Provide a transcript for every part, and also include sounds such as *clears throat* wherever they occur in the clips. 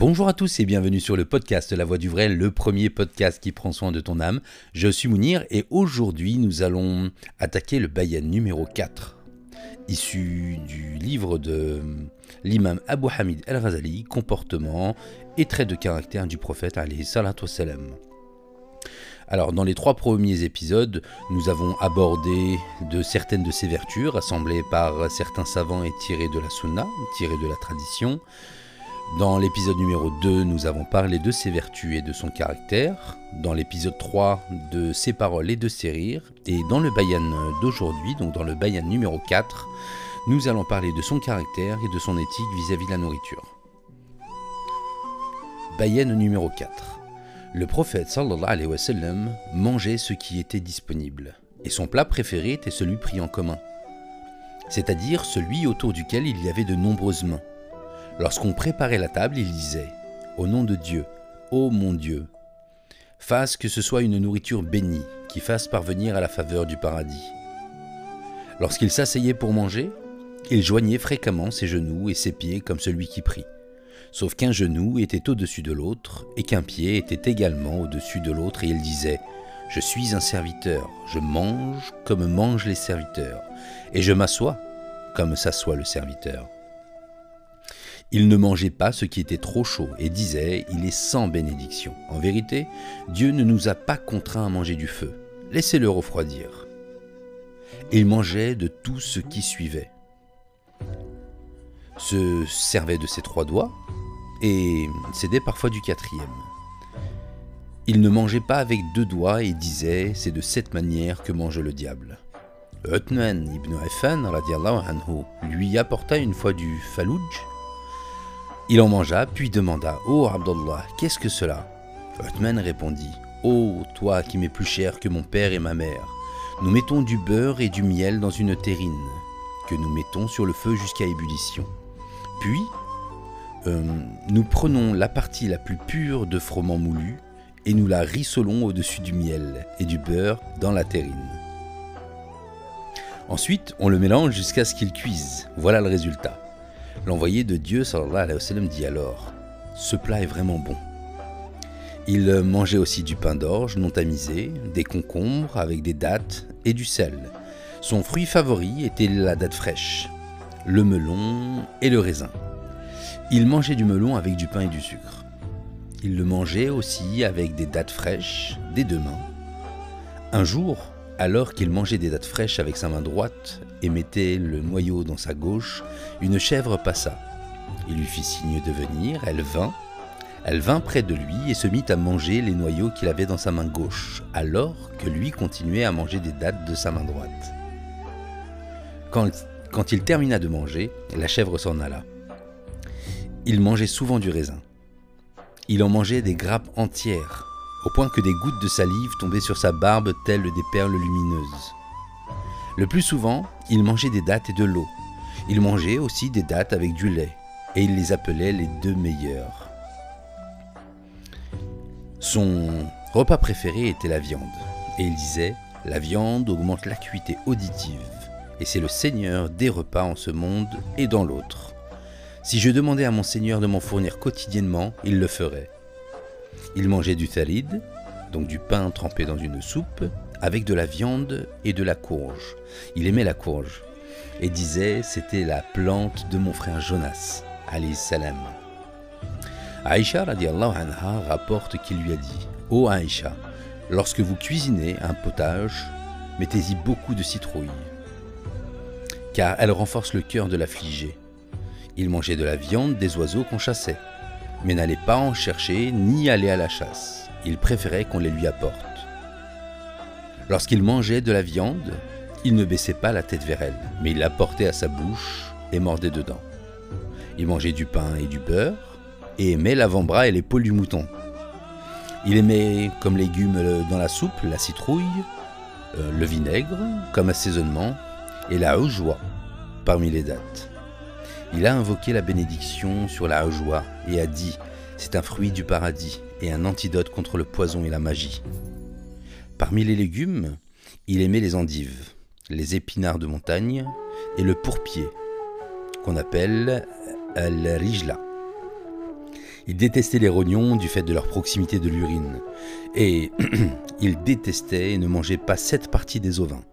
Bonjour à tous et bienvenue sur le podcast La Voix du Vrai, le premier podcast qui prend soin de ton âme. Je suis Mounir et aujourd'hui nous allons attaquer le bayan numéro 4, issu du livre de l'imam Abu Hamid al-Ghazali, Comportement et traits de caractère du prophète alayhi. Alors, dans les trois premiers épisodes, nous avons abordé de certaines de ses vertus, rassemblées par certains savants et tirées de la sunna, tirées de la tradition. Dans l'épisode numéro 2, nous avons parlé de ses vertus et de son caractère. Dans l'épisode 3, de ses paroles et de ses rires. Et dans le bayan d'aujourd'hui, donc dans le bayan numéro 4, nous allons parler de son caractère et de son éthique vis-à-vis de la nourriture. Bayan numéro 4. Le prophète mangeait ce qui était disponible. Et son plat préféré était celui pris en commun. C'est-à-dire celui autour duquel il y avait de nombreuses mains. Lorsqu'on préparait la table, il disait Au nom de Dieu, ô mon Dieu, fasse que ce soit une nourriture bénie qui fasse parvenir à la faveur du paradis. Lorsqu'il s'asseyait pour manger, il joignait fréquemment ses genoux et ses pieds comme celui qui prie, sauf qu'un genou était au-dessus de l'autre et qu'un pied était également au-dessus de l'autre et il disait Je suis un serviteur, je mange comme mangent les serviteurs, et je m'assois comme s'assoit le serviteur. Il ne mangeait pas ce qui était trop chaud et disait Il est sans bénédiction. En vérité, Dieu ne nous a pas contraints à manger du feu. Laissez-le refroidir. Il mangeait de tout ce qui suivait. Se servait de ses trois doigts et cédait parfois du quatrième. Il ne mangeait pas avec deux doigts et disait C'est de cette manière que mange le diable. Uthman ibn Affan lui apporta une fois du falouj il en mangea, puis demanda Ô oh Abdallah, qu'est-ce que cela? Uthman répondit Ô oh, toi qui m'es plus cher que mon père et ma mère, nous mettons du beurre et du miel dans une terrine, que nous mettons sur le feu jusqu'à ébullition. Puis, euh, nous prenons la partie la plus pure de froment moulu et nous la rissolons au-dessus du miel et du beurre dans la terrine. Ensuite, on le mélange jusqu'à ce qu'il cuise. Voilà le résultat. L'envoyé de Dieu sallallahu alayhi wa dit alors Ce plat est vraiment bon. Il mangeait aussi du pain d'orge non tamisé, des concombres avec des dattes et du sel. Son fruit favori était la date fraîche, le melon et le raisin. Il mangeait du melon avec du pain et du sucre. Il le mangeait aussi avec des dattes fraîches des deux mains. Un jour, alors qu'il mangeait des dattes fraîches avec sa main droite et mettait le noyau dans sa gauche, une chèvre passa. Il lui fit signe de venir, elle vint. Elle vint près de lui et se mit à manger les noyaux qu'il avait dans sa main gauche, alors que lui continuait à manger des dattes de sa main droite. Quand, quand il termina de manger, la chèvre s'en alla. Il mangeait souvent du raisin. Il en mangeait des grappes entières, au point que des gouttes de salive tombaient sur sa barbe telles des perles lumineuses. Le plus souvent, il mangeait des dattes et de l'eau. Il mangeait aussi des dattes avec du lait, et il les appelait les deux meilleurs. Son repas préféré était la viande, et il disait La viande augmente l'acuité auditive, et c'est le Seigneur des repas en ce monde et dans l'autre. Si je demandais à mon Seigneur de m'en fournir quotidiennement, il le ferait. Il mangeait du thalid, donc du pain trempé dans une soupe, avec de la viande et de la courge. Il aimait la courge et disait c'était la plante de mon frère Jonas, alayhi salam. Aïcha anha rapporte qu'il lui a dit Ô oh Aïcha, lorsque vous cuisinez un potage, mettez-y beaucoup de citrouille, car elle renforce le cœur de l'affligé. Il mangeait de la viande des oiseaux qu'on chassait mais n'allait pas en chercher ni aller à la chasse. Il préférait qu'on les lui apporte. Lorsqu'il mangeait de la viande, il ne baissait pas la tête vers elle, mais il la portait à sa bouche et mordait dedans. Il mangeait du pain et du beurre, et aimait l'avant-bras et l'épaule du mouton. Il aimait comme légumes dans la soupe la citrouille, euh, le vinaigre comme assaisonnement, et la joie parmi les dates. Il a invoqué la bénédiction sur la joie et a dit C'est un fruit du paradis et un antidote contre le poison et la magie. Parmi les légumes, il aimait les endives, les épinards de montagne et le pourpier, qu'on appelle al-rijla. Il détestait les rognons du fait de leur proximité de l'urine. Et *clears throat* il détestait et ne mangeait pas sept parties des ovins.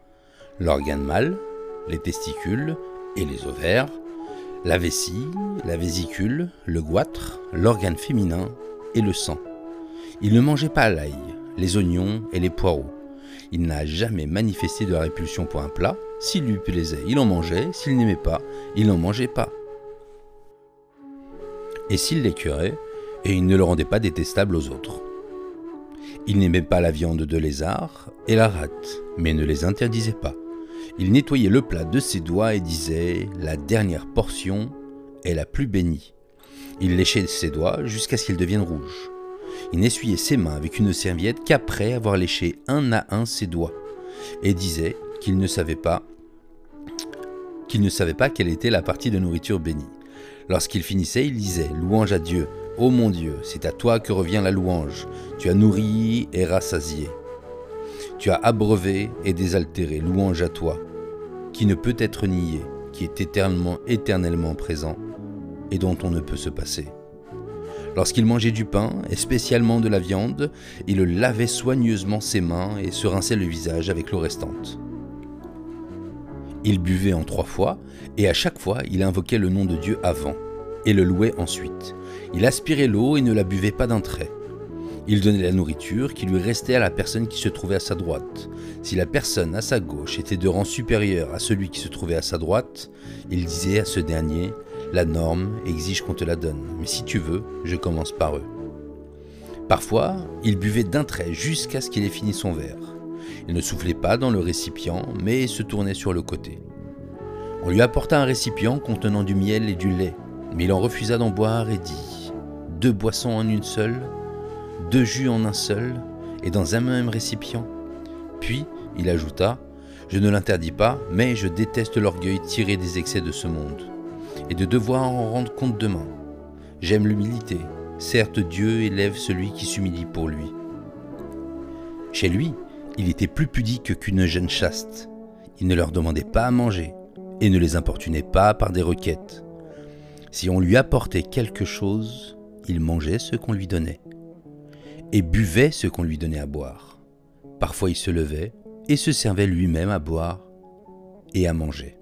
L'organe mâle, les testicules et les ovaires, la vessie, la vésicule, le goitre, l'organe féminin et le sang. Il ne mangeait pas l'ail, les oignons et les poireaux. Il n'a jamais manifesté de répulsion pour un plat. S'il lui plaisait, il en mangeait. S'il n'aimait pas, il n'en mangeait pas. Et s'il l'écœurait, et il ne le rendait pas détestable aux autres. Il n'aimait pas la viande de lézard et la rate, mais ne les interdisait pas. Il nettoyait le plat de ses doigts et disait La dernière portion est la plus bénie. Il léchait ses doigts jusqu'à ce qu'ils deviennent rouges. Il n'essuyait ses mains avec une serviette qu'après avoir léché un à un ses doigts, et disait qu'il ne savait pas qu'il ne savait pas quelle était la partie de nourriture bénie. Lorsqu'il finissait, il disait Louange à Dieu, ô mon Dieu, c'est à toi que revient la louange. Tu as nourri et rassasié. Tu as abreuvé et désaltéré. Louange à toi, qui ne peut être nié, qui est éternellement, éternellement présent et dont on ne peut se passer. Lorsqu'il mangeait du pain, et spécialement de la viande, il lavait soigneusement ses mains et se rinçait le visage avec l'eau restante. Il buvait en trois fois, et à chaque fois il invoquait le nom de Dieu avant, et le louait ensuite. Il aspirait l'eau et ne la buvait pas d'un trait. Il donnait la nourriture qui lui restait à la personne qui se trouvait à sa droite. Si la personne à sa gauche était de rang supérieur à celui qui se trouvait à sa droite, il disait à ce dernier la norme exige qu'on te la donne, mais si tu veux, je commence par eux. Parfois, il buvait d'un trait jusqu'à ce qu'il ait fini son verre. Il ne soufflait pas dans le récipient, mais se tournait sur le côté. On lui apporta un récipient contenant du miel et du lait, mais il en refusa d'en boire et dit Deux boissons en une seule, deux jus en un seul, et dans un même récipient. Puis, il ajouta Je ne l'interdis pas, mais je déteste l'orgueil tiré des excès de ce monde et de devoir en rendre compte demain. J'aime l'humilité. Certes, Dieu élève celui qui s'humilie pour lui. Chez lui, il était plus pudique qu'une jeune chaste. Il ne leur demandait pas à manger et ne les importunait pas par des requêtes. Si on lui apportait quelque chose, il mangeait ce qu'on lui donnait et buvait ce qu'on lui donnait à boire. Parfois il se levait et se servait lui-même à boire et à manger.